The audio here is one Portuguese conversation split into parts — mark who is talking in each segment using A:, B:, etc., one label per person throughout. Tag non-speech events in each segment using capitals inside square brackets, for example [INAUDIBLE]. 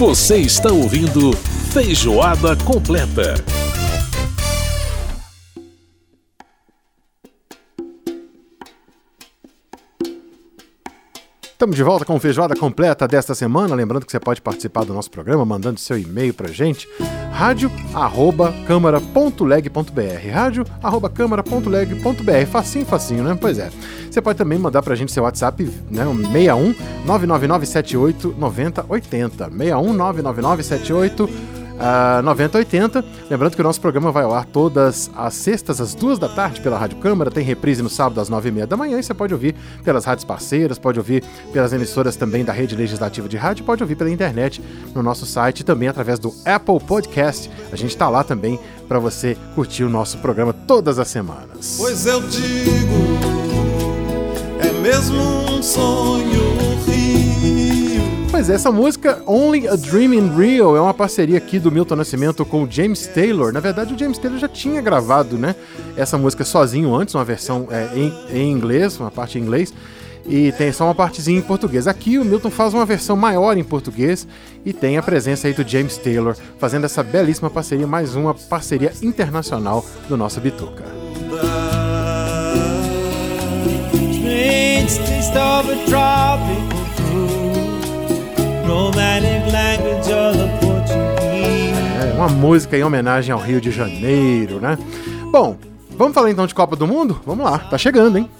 A: Você está ouvindo Feijoada Completa.
B: Estamos de volta com Feijoada Completa desta semana. Lembrando que você pode participar do nosso programa mandando seu e-mail pra gente. rádio.câmara.leg.br rádio.câmara.leg.br Facinho, facinho, né? Pois é. Você pode também mandar pra gente seu WhatsApp, né? 61 99978 9080. 61 99978 uh, 9080. Lembrando que o nosso programa vai ao ar todas as sextas, às duas da tarde, pela Rádio Câmara. Tem reprise no sábado, às nove e meia da manhã. E você pode ouvir pelas rádios parceiras, pode ouvir pelas emissoras também da Rede Legislativa de Rádio, pode ouvir pela internet no nosso site também através do Apple Podcast. A gente está lá também para você curtir o nosso programa todas as semanas.
C: Pois eu digo, é mesmo um sonho
B: Pois é, essa música Only a Dream in Real é uma parceria aqui do Milton Nascimento com o James Taylor. Na verdade, o James Taylor já tinha gravado né, essa música sozinho antes, uma versão é, em, em inglês, uma parte em inglês e tem só uma partezinha em português. Aqui o Milton faz uma versão maior em português e tem a presença aí do James Taylor fazendo essa belíssima parceria, mais uma parceria internacional do nosso Bituca. É, uma música em homenagem ao Rio de Janeiro, né? Bom, vamos falar então de Copa do Mundo? Vamos lá, tá chegando, hein?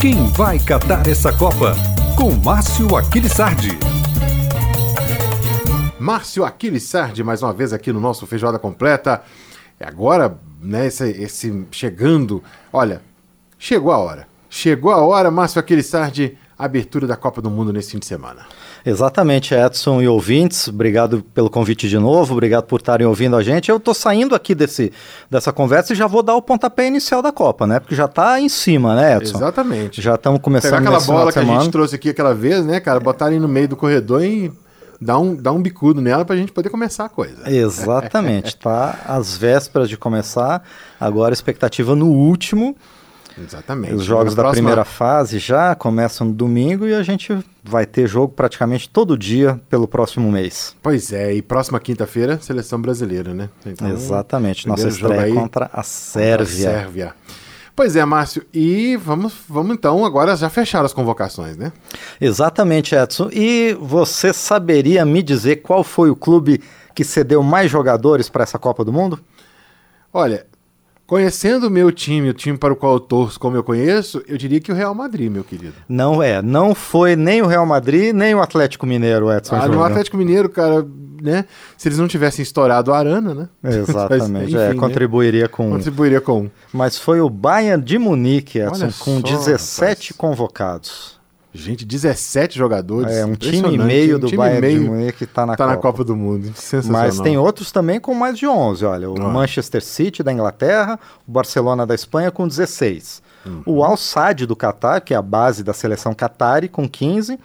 A: Quem vai catar essa Copa? Com Márcio Aquilissardi.
B: Márcio Aquilissardi, mais uma vez aqui no nosso Feijoada Completa. É agora, né, esse, esse chegando. Olha, chegou a hora. Chegou a hora, Márcio Aquilissardi abertura da Copa do Mundo nesse fim de semana.
D: Exatamente, Edson e ouvintes, obrigado pelo convite de novo, obrigado por estarem ouvindo a gente. Eu estou saindo aqui desse, dessa conversa e já vou dar o pontapé inicial da Copa, né? Porque já está em cima, né, Edson?
B: Exatamente.
D: Já estamos começando
B: Pegar aquela bola que a gente trouxe aqui aquela vez, né, cara? Botar ali no meio do corredor e dar um, dar um bicudo nela para a gente poder começar a coisa.
D: Exatamente, tá às vésperas de começar, agora expectativa no último
B: Exatamente.
D: Os jogos da próxima... primeira fase já começam no domingo e a gente vai ter jogo praticamente todo dia pelo próximo mês.
B: Pois é, e próxima quinta-feira, seleção brasileira, né?
D: Então, Exatamente, nossa estreia aí contra a Sérvia.
B: Contra a Sérvia. Pois é, Márcio, e vamos, vamos então agora já fechar as convocações, né?
D: Exatamente, Edson. E você saberia me dizer qual foi o clube que cedeu mais jogadores para essa Copa do Mundo?
B: Olha, Conhecendo o meu time, o time para o qual eu torço, como eu conheço, eu diria que o Real Madrid, meu querido.
D: Não é, não foi nem o Real Madrid, nem o Atlético Mineiro, Edson.
B: Ah, no Atlético Mineiro, cara, né? Se eles não tivessem estourado a Arana, né? [LAUGHS]
D: Exatamente, Mas, enfim, é, contribuiria né? com
B: Contribuiria com
D: Mas foi o Bayern de Munique, Edson, com só, 17 rapaz. convocados.
B: Gente, 17 jogadores.
D: É, um time e meio do um Bayern meio de Munique está na,
B: tá
D: Copa.
B: na Copa do Mundo. Sensacional.
D: Mas tem outros também com mais de 11. Olha, o ah. Manchester City da Inglaterra, o Barcelona da Espanha com 16. Uhum. O Al Sadd do Qatar, que é a base da seleção Qatari, com 15.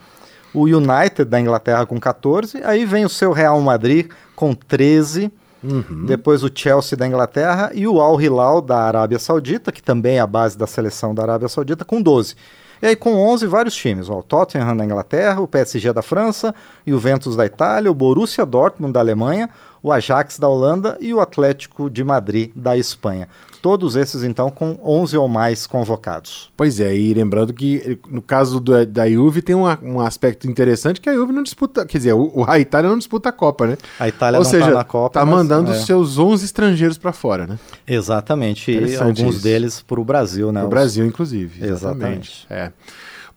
D: O United da Inglaterra com 14. Aí vem o seu Real Madrid com 13. Uhum. Depois o Chelsea da Inglaterra e o Al Hilal da Arábia Saudita, que também é a base da seleção da Arábia Saudita, com 12. E aí com 11 vários times, o Tottenham da Inglaterra, o PSG da França, o Ventus da Itália, o Borussia Dortmund da Alemanha, o Ajax da Holanda e o Atlético de Madrid da Espanha. Todos esses, então, com 11 ou mais convocados.
B: Pois é, e lembrando que no caso do, da Juve tem um, um, aspecto interessante que a Juve não disputa, quer dizer, o, a Itália não disputa a Copa, né?
D: A Itália ou não
B: seja,
D: tá na Copa.
B: Tá mandando é. seus 11 estrangeiros para fora, né?
D: Exatamente, e alguns isso. deles para o Brasil, né?
B: Para o Brasil, inclusive.
D: Exatamente.
B: exatamente. É.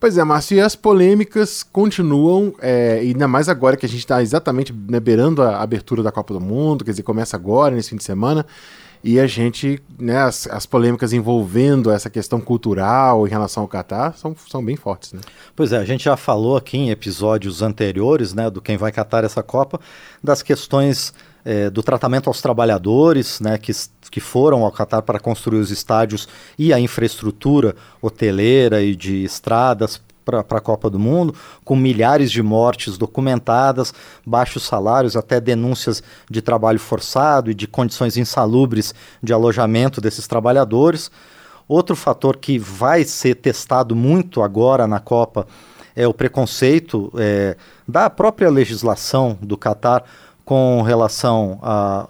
B: Pois é, Márcio, e as polêmicas continuam, é, ainda mais agora que a gente está exatamente né, beirando a abertura da Copa do Mundo, quer dizer, começa agora, nesse fim de semana e a gente, né, as, as, polêmicas envolvendo essa questão cultural em relação ao Catar são, são bem fortes, né?
D: Pois é, a gente já falou aqui em episódios anteriores, né, do quem vai catar essa Copa, das questões é, do tratamento aos trabalhadores, né, que, que foram ao Catar para construir os estádios e a infraestrutura hoteleira e de estradas para a Copa do Mundo, com milhares de mortes documentadas, baixos salários, até denúncias de trabalho forçado e de condições insalubres de alojamento desses trabalhadores. Outro fator que vai ser testado muito agora na Copa é o preconceito é, da própria legislação do Catar com relação a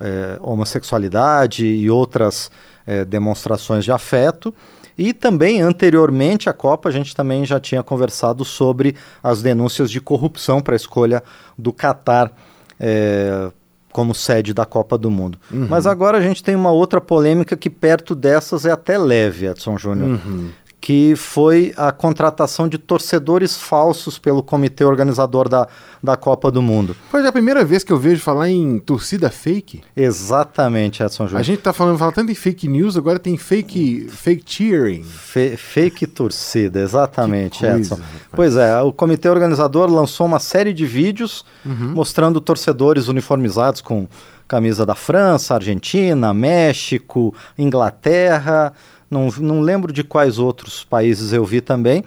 D: é, homossexualidade e outras é, demonstrações de afeto. E também, anteriormente à Copa, a gente também já tinha conversado sobre as denúncias de corrupção para a escolha do Catar é, como sede da Copa do Mundo. Uhum. Mas agora a gente tem uma outra polêmica que perto dessas é até leve, Edson Júnior. Uhum que foi a contratação de torcedores falsos pelo comitê organizador da, da Copa do Mundo.
B: Foi a primeira vez que eu vejo falar em torcida fake.
D: Exatamente, Edson Júnior.
B: A gente tá falando, fala tanto em fake news, agora tem fake, fake cheering.
D: Fe, fake torcida, exatamente, coisa, Edson. Rapaz. Pois é, o comitê organizador lançou uma série de vídeos uhum. mostrando torcedores uniformizados com camisa da França, Argentina, México, Inglaterra não, não lembro de quais outros países eu vi também,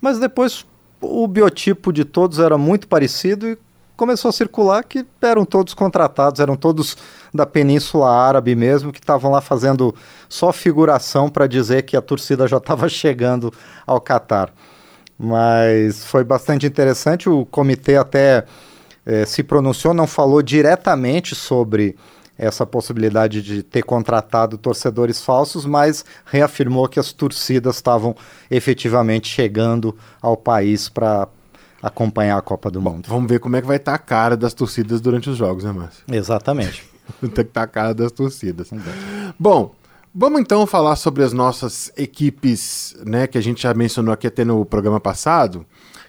D: mas depois o biotipo de todos era muito parecido e começou a circular que eram todos contratados, eram todos da Península Árabe mesmo, que estavam lá fazendo só figuração para dizer que a torcida já estava [LAUGHS] chegando ao Catar. Mas foi bastante interessante, o comitê até eh, se pronunciou, não falou diretamente sobre essa possibilidade de ter contratado torcedores falsos, mas reafirmou que as torcidas estavam efetivamente chegando ao país para acompanhar a Copa do Bom, Mundo.
B: Vamos ver como é que vai estar tá a cara das torcidas durante os jogos, né, Márcio?
D: Exatamente. [LAUGHS]
B: Tem que estar tá a cara das torcidas. Bom, Vamos então falar sobre as nossas equipes, né, que a gente já mencionou aqui até no programa passado,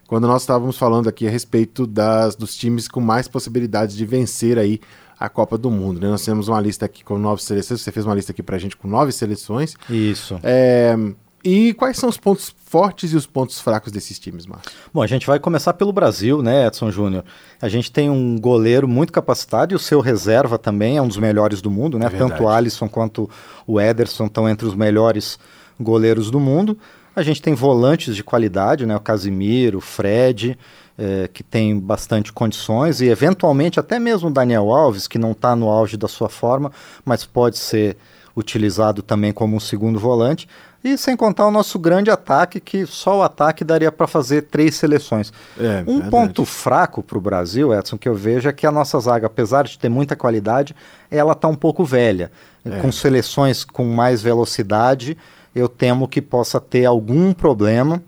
B: quando nós estávamos falando aqui a respeito das, dos times com mais possibilidades de vencer aí a Copa do Mundo. Né? Nós temos uma lista aqui com nove seleções. Você fez uma lista aqui pra gente com nove seleções.
D: Isso.
B: É, e quais são os pontos fortes e os pontos fracos desses times, Márcio?
D: Bom, a gente vai começar pelo Brasil, né, Edson Júnior? A gente tem um goleiro muito capacitado e o seu reserva também é um dos melhores do mundo, né? É Tanto o Alisson quanto o Ederson estão entre os melhores goleiros do mundo. A gente tem volantes de qualidade, né? O Casimiro, o Fred é, que tem bastante condições e eventualmente até mesmo o Daniel Alves, que não está no auge da sua forma, mas pode ser utilizado também como um segundo volante. E sem contar o nosso grande ataque, que só o ataque daria para fazer três seleções. É, um verdade. ponto fraco para o Brasil, Edson, que eu vejo é que a nossa zaga, apesar de ter muita qualidade, ela está um pouco velha. É. Com seleções com mais velocidade, eu temo que possa ter algum problema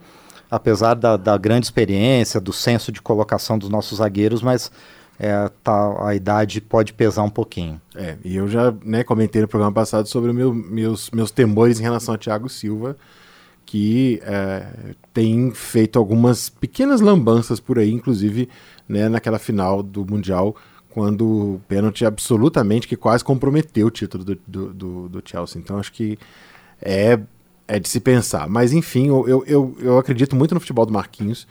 D: apesar da, da grande experiência, do senso de colocação dos nossos zagueiros, mas é, tá, a idade pode pesar um pouquinho.
B: É, e eu já né, comentei no programa passado sobre meu, meus, meus temores em relação a Thiago Silva, que é, tem feito algumas pequenas lambanças por aí, inclusive né, naquela final do Mundial, quando o pênalti absolutamente que quase comprometeu o título do, do, do, do Chelsea. Então acho que é é de se pensar. Mas enfim, eu, eu, eu acredito muito no futebol do Marquinhos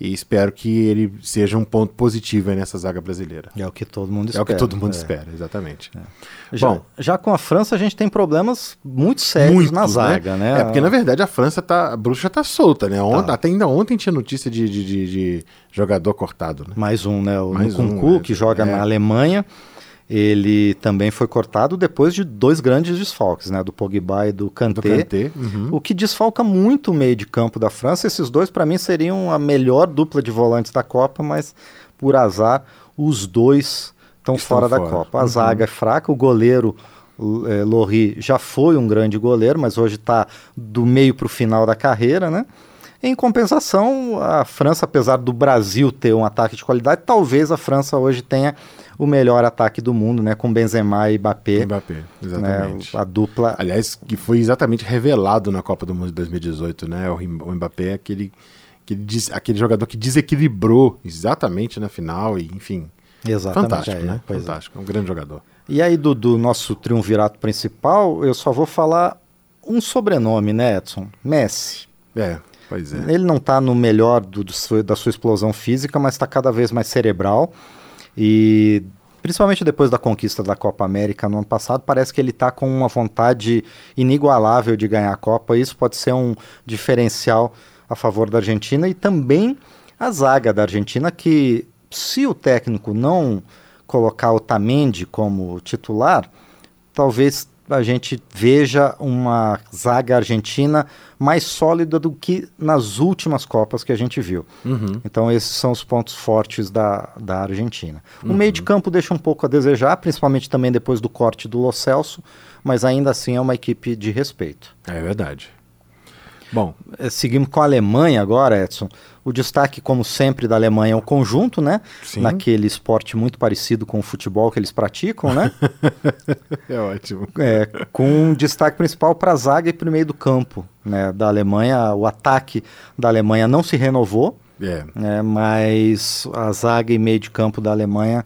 B: e espero que ele seja um ponto positivo nessa zaga brasileira.
D: É o que todo mundo espera.
B: É o que todo mundo é. espera, exatamente.
D: É. Já, Bom, já com a França a gente tem problemas muito sérios na né? zaga, né?
B: né? É porque na verdade a França tá, a bruxa tá solta, né? Ont, tá. Até ainda ontem tinha notícia de, de, de, de jogador cortado. Né?
D: Mais um, né? O Mais Nkunku, um, que joga é. na Alemanha ele também foi cortado depois de dois grandes desfalques, né, do Pogba e do Kanté, do Kanté uhum. o que desfalca muito o meio de campo da França. Esses dois, para mim, seriam a melhor dupla de volantes da Copa, mas por azar, os dois estão fora, fora, da Copa. A uhum. zaga é fraca, o goleiro é, Lorri já foi um grande goleiro, mas hoje está do meio para o final da carreira, né? Em compensação, a França, apesar do Brasil ter um ataque de qualidade, talvez a França hoje tenha o melhor ataque do mundo, né? Com Benzema e Mbappé.
B: Mbappé, exatamente.
D: Né, a dupla.
B: Aliás, que foi exatamente revelado na Copa do Mundo de 2018, né? O, Mbappé é aquele, aquele, aquele jogador que desequilibrou exatamente na final e, enfim.
D: Exatamente.
B: Fantástico,
D: é,
B: né?
D: É.
B: Fantástico. É um grande jogador.
D: E aí, do, do nosso triunvirato principal, eu só vou falar um sobrenome, né, Edson? Messi.
B: É, pois é.
D: Ele não está no melhor do, do, da sua explosão física, mas está cada vez mais cerebral. E principalmente depois da conquista da Copa América no ano passado, parece que ele está com uma vontade inigualável de ganhar a Copa. Isso pode ser um diferencial a favor da Argentina e também a zaga da Argentina, que se o técnico não colocar o Tamendi como titular, talvez a gente veja uma zaga argentina mais sólida do que nas últimas Copas que a gente viu.
B: Uhum.
D: Então, esses são os pontos fortes da, da Argentina. O meio de campo deixa um pouco a desejar, principalmente também depois do corte do Lo Celso, mas ainda assim é uma equipe de respeito.
B: É verdade. Bom,
D: Eh, Seguimos com a Alemanha agora, Edson. O destaque, como sempre, da Alemanha é o conjunto, né?
B: Sim.
D: Naquele esporte muito parecido com o futebol que eles praticam, né? [LAUGHS]
B: é ótimo.
D: É, com um destaque principal para a zaga e para o meio do campo né, da Alemanha. O ataque da Alemanha não se renovou,
B: É.
D: né, mas a zaga e meio de campo da Alemanha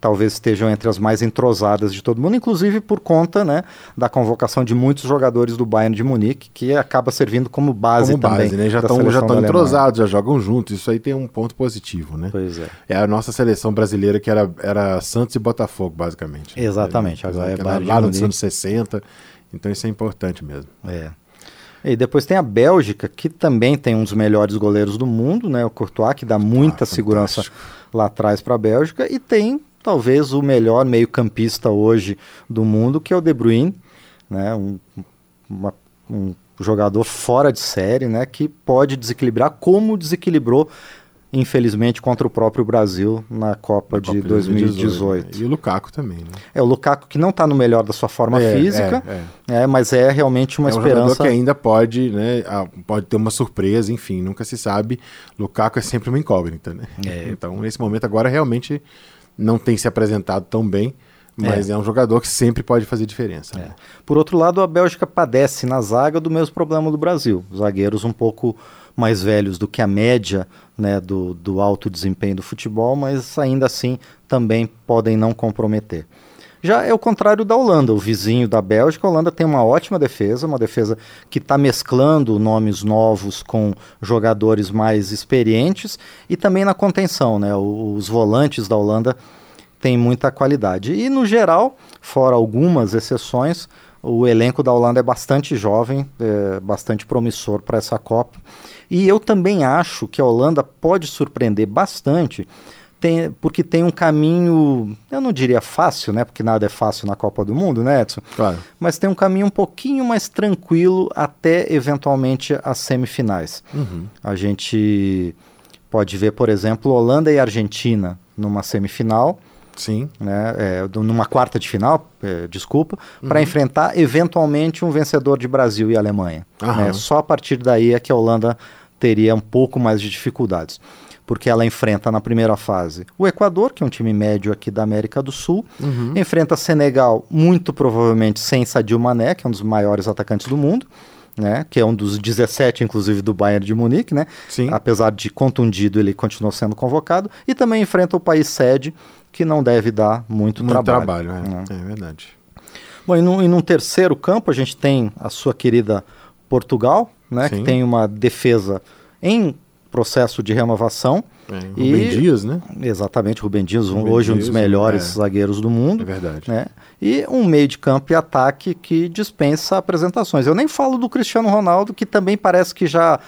D: talvez estejam entre as mais entrosadas de todo mundo, inclusive por conta né, da convocação de muitos jogadores do Bayern de Munique, que acaba servindo como base
B: Como
D: também.
B: base, né? Já estão já estão entrosados, já jogam juntos. Isso aí tem um ponto positivo, né?
D: Pois é.
B: É a nossa seleção brasileira que era, era Santos e Botafogo, basicamente.
D: Exatamente, agora é Bayern
B: lá nos anos 60. Então isso é importante mesmo.
D: É. E depois tem a Bélgica, que também tem um dos melhores goleiros do mundo, né? O Courtois, que dá muita
B: Ah,
D: segurança lá atrás para a Bélgica. E tem talvez o melhor meio-campista hoje do mundo, que é o De Bruyne, né? Um, uma- um jogador fora de série, né? Que pode desequilibrar, como desequilibrou, infelizmente, contra o próprio Brasil na Copa, de
B: Copa
D: 2018.
B: né? E o Lukaku também, né?
D: É o Lukaku que não está no melhor da sua forma
B: É,
D: física,
B: é,
D: é, mas é realmente uma
B: é um jogador
D: esperança.
B: que ainda pode, né? ah, Pode ter uma surpresa, enfim, nunca se sabe. Lukaku é sempre uma incógnita, né?
D: É.
B: Então, nesse momento agora realmente não tem se apresentado tão bem, mas é, um jogador que sempre pode fazer diferença. né?
D: Por outro lado, a Bélgica padece na zaga do mesmo problema do Brasil. Zagueiros um pouco mais velhos do que a média né, do, do alto desempenho do futebol, mas ainda assim também podem não comprometer. Já é o contrário da Holanda, o vizinho da Bélgica. A Holanda tem uma ótima defesa, uma defesa que está mesclando nomes novos com jogadores mais experientes e também na contenção. Né? Os volantes da Holanda têm muita qualidade. E no geral, fora algumas exceções, o elenco da Holanda é bastante jovem, é bastante promissor para essa Copa. E eu também acho que a Holanda pode surpreender bastante, tem- porque tem um caminho, eu não diria fácil, né? Porque nada é fácil na Copa do Mundo, né, Edson?
B: Claro.
D: Mas tem um caminho um pouquinho mais tranquilo até eventualmente as semifinais. A gente pode ver, por exemplo, Holanda e Argentina numa semifinal
B: Sim.
D: né, é, numa quarta de final, é, desculpa, para enfrentar eventualmente um vencedor de Brasil e Alemanha. Né? Só a partir daí é que a Holanda teria um pouco mais de dificuldades. Porque ela enfrenta na primeira fase o Equador, que é um time médio aqui da América do Sul, enfrenta Senegal, muito provavelmente sem Sadio Mané, que é um dos maiores atacantes do mundo, né, que é um dos 17, inclusive, do Bayern de Munique, né?
B: Sim.
D: Apesar de contundido, ele continuou sendo convocado. E também enfrenta o país sede, que não deve dar muito,
B: Muito
D: trabalho.
B: trabalho,
D: né?
B: é. é verdade.
D: Bom, e num, e num terceiro campo, a gente tem a sua querida Portugal, né?
B: Sim.
D: Que tem uma defesa em processo de renovação.
B: É,
D: E-
B: Rubem Dias, né?
D: Exatamente, Rubem Dias,
B: Rubem
D: hoje um dos
B: Dias,
D: melhores
B: é.
D: zagueiros do mundo.
B: É verdade.
D: né? E um meio de campo e ataque que dispensa apresentações. Eu nem falo do Cristiano Ronaldo, que também parece que já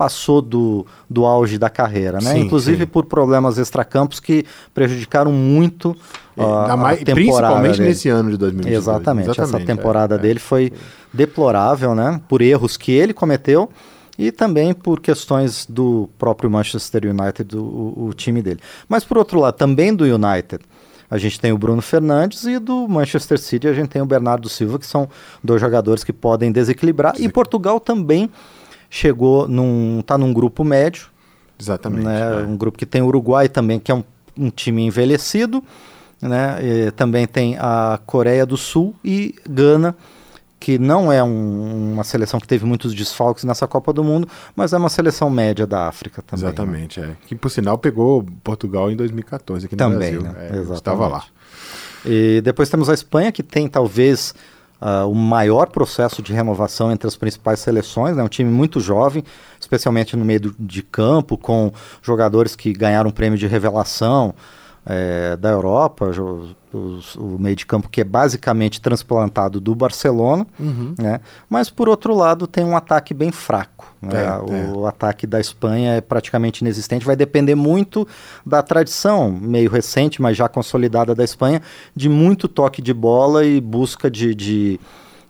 D: passou do, do auge da carreira, né?
B: Sim,
D: Inclusive
B: sim.
D: por problemas extracampos que prejudicaram muito
B: É,
D: a,
B: ainda
D: a
B: mais-
D: temporada
B: principalmente
D: dele.
B: nesse ano de 2022.
D: Exatamente, essa
B: Exatamente,
D: temporada
B: é, é.
D: dele foi deplorável, né? Por erros que ele cometeu e também por questões do próprio Manchester United, o, o- o time dele. Mas por outro lado, também do United, a gente tem o Bruno Fernandes e do Manchester City a gente tem o Bernardo Silva, que são dois jogadores que podem desequilibrar. E Portugal também chegou num tá num grupo médio,
B: Exatamente.
D: né?
B: é.
D: Um grupo que tem o Uruguai também, que é um, um time envelhecido, né? E também tem a Coreia do Sul e Gana, que não é um- uma seleção que teve muitos desfalques nessa Copa do Mundo, mas é uma seleção média da África também. né?
B: Exatamente, é. Que por sinal pegou Portugal em 2014 aqui no
D: Também,
B: Brasil.
D: né?
B: É. Estava lá.
D: E depois temos a Espanha, que tem talvez ah, o maior processo de renovação entre as principais seleções, né? um time muito jovem, especialmente no meio do- de campo, com jogadores que ganharam prêmio de revelação eh, da Europa, os- o meio de campo que é basicamente transplantado do Barcelona, né? mas por outro lado tem um ataque bem fraco. né?
B: É,
D: o ataque da Espanha é praticamente inexistente, vai depender muito da tradição meio recente, mas já consolidada da Espanha, de muito toque de bola e busca de, de,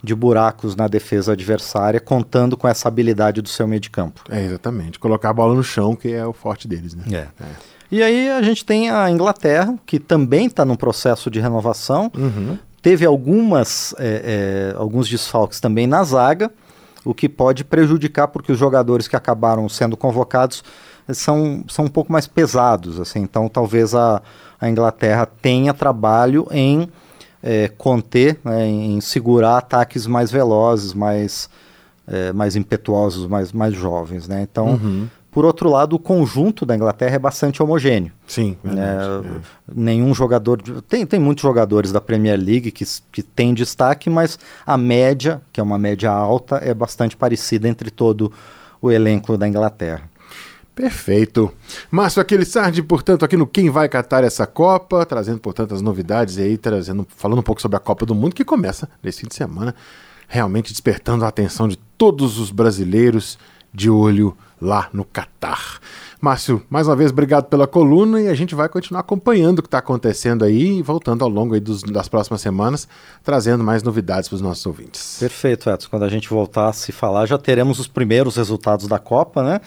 D: de buracos na defesa adversária, contando com essa habilidade do seu meio de campo.
B: É, exatamente. Colocar a bola no chão, que é o forte deles, né?
D: É. E aí a gente tem a Inglaterra, que também está num processo de renovação.
B: Uhum.
D: Teve algumas, é, é, alguns desfalques também na zaga, o que pode prejudicar, porque os jogadores que acabaram sendo convocados são, são um pouco mais pesados. Assim, então talvez a, a Inglaterra tenha trabalho em é, conter, né, em segurar ataques mais velozes, mais, é, mais impetuosos, mais, mais jovens. Né? Então,
B: Uhum.
D: Por outro lado, o conjunto da Inglaterra é bastante homogêneo.
B: Sim,
D: né?
B: verdade, é.
D: Nenhum jogador. de- Tem, tem muitos jogadores da Premier League que, que têm destaque, mas a média, que é uma média alta, é bastante parecida entre todo o elenco da Inglaterra.
B: Perfeito. Márcio Aquilissardi, portanto, aqui no Quem Vai Catar essa Copa, trazendo, portanto, as novidades aí, trazendo, falando um pouco sobre a Copa do Mundo, que começa nesse fim de semana, realmente despertando a atenção de todos os brasileiros de olho lá no Catar. Márcio, mais uma vez, obrigado pela coluna e a gente vai continuar acompanhando o que está acontecendo aí e voltando ao longo dos- das próximas semanas, trazendo mais novidades para os nossos ouvintes.
D: Perfeito, Edson. Quando a gente voltar a se falar, já teremos os primeiros resultados da Copa, né?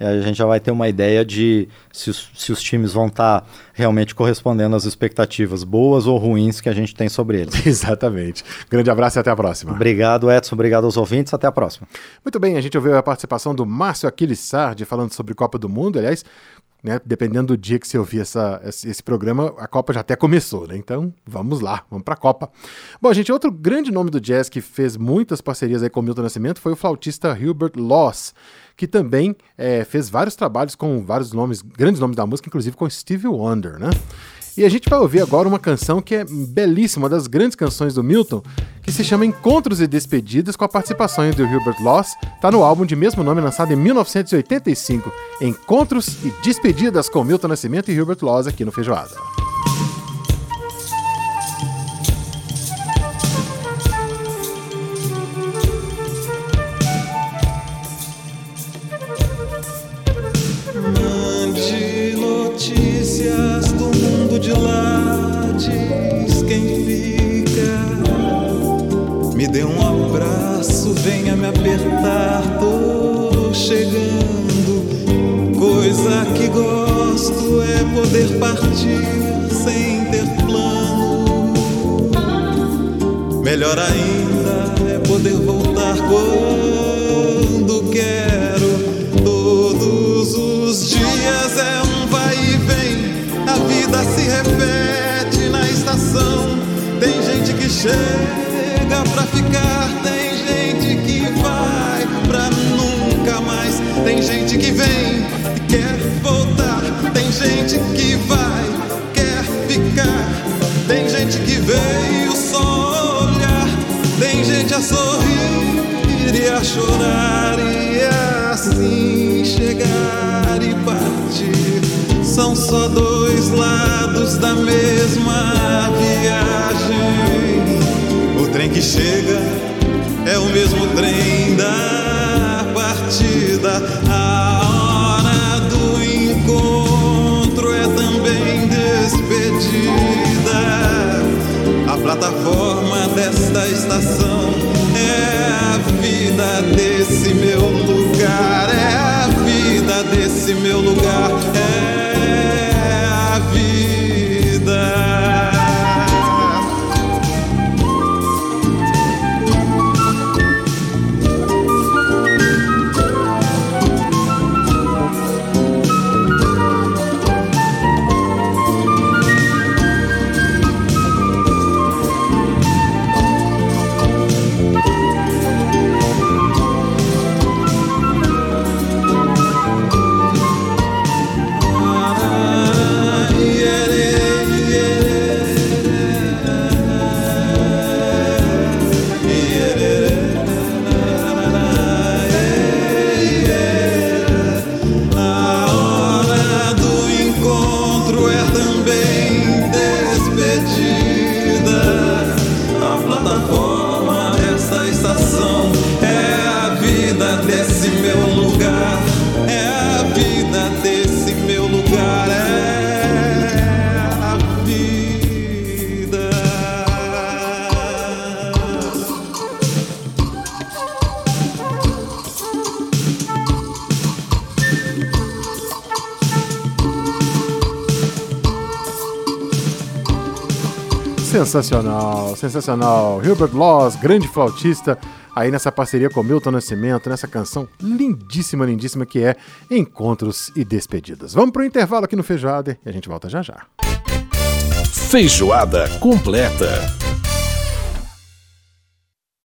D: A gente já vai ter uma ideia de se os, se os times vão estar realmente correspondendo às expectativas boas ou ruins que a gente tem sobre eles. [LAUGHS]
B: Exatamente. Grande abraço e até a próxima.
D: Obrigado, Edson. Obrigado aos ouvintes. Até a próxima.
B: Muito bem, a gente ouviu a participação do Márcio Aquiles Sardi falando sobre Copa do Mundo. Aliás, né, dependendo do dia que você ouvir essa, esse, programa, a Copa já até começou, né? Então, vamos lá, vamos pra Copa. Bom, gente, outro grande nome do jazz que fez muitas parcerias aí com o Milton Nascimento foi o flautista Hubert Loss, que também eh, fez vários trabalhos com vários nomes, grandes nomes da música, inclusive com Stevie Wonder, né? E a gente vai ouvir agora uma canção que é belíssima, uma das grandes canções do Milton, que se chama Encontros e Despedidas, com a participação do Hubert Loss. Tá no álbum de mesmo nome, lançado em 1985. Encontros e Despedidas com Milton Nascimento e Hubert Loss aqui no Feijoada.
C: Dê um abraço, venha me apertar, tô chegando. Coisa que gosto é poder partir sem ter plano. Melhor ainda que chega pra ficar, tem gente que vai pra nunca mais. Tem gente que vem e quer voltar, tem gente que vai, quer ficar. Tem gente que veio só olhar, tem gente a sorrir e a chorar e assim chegar e partir. São só dois lados da mesma viagem. O trem que chega é o mesmo trem da partida. A hora do encontro é também despedida. A plataforma desta estação é a vida desse meu lugar, é a vida desse meu lugar,
B: Sensacional, sensacional. Hilbert Laws, grande flautista, aí nessa parceria com Milton Nascimento, nessa canção lindíssima, lindíssima que é Encontros e Despedidas. Vamos pro intervalo aqui no Feijoada e a gente volta já já.
A: Feijoada completa.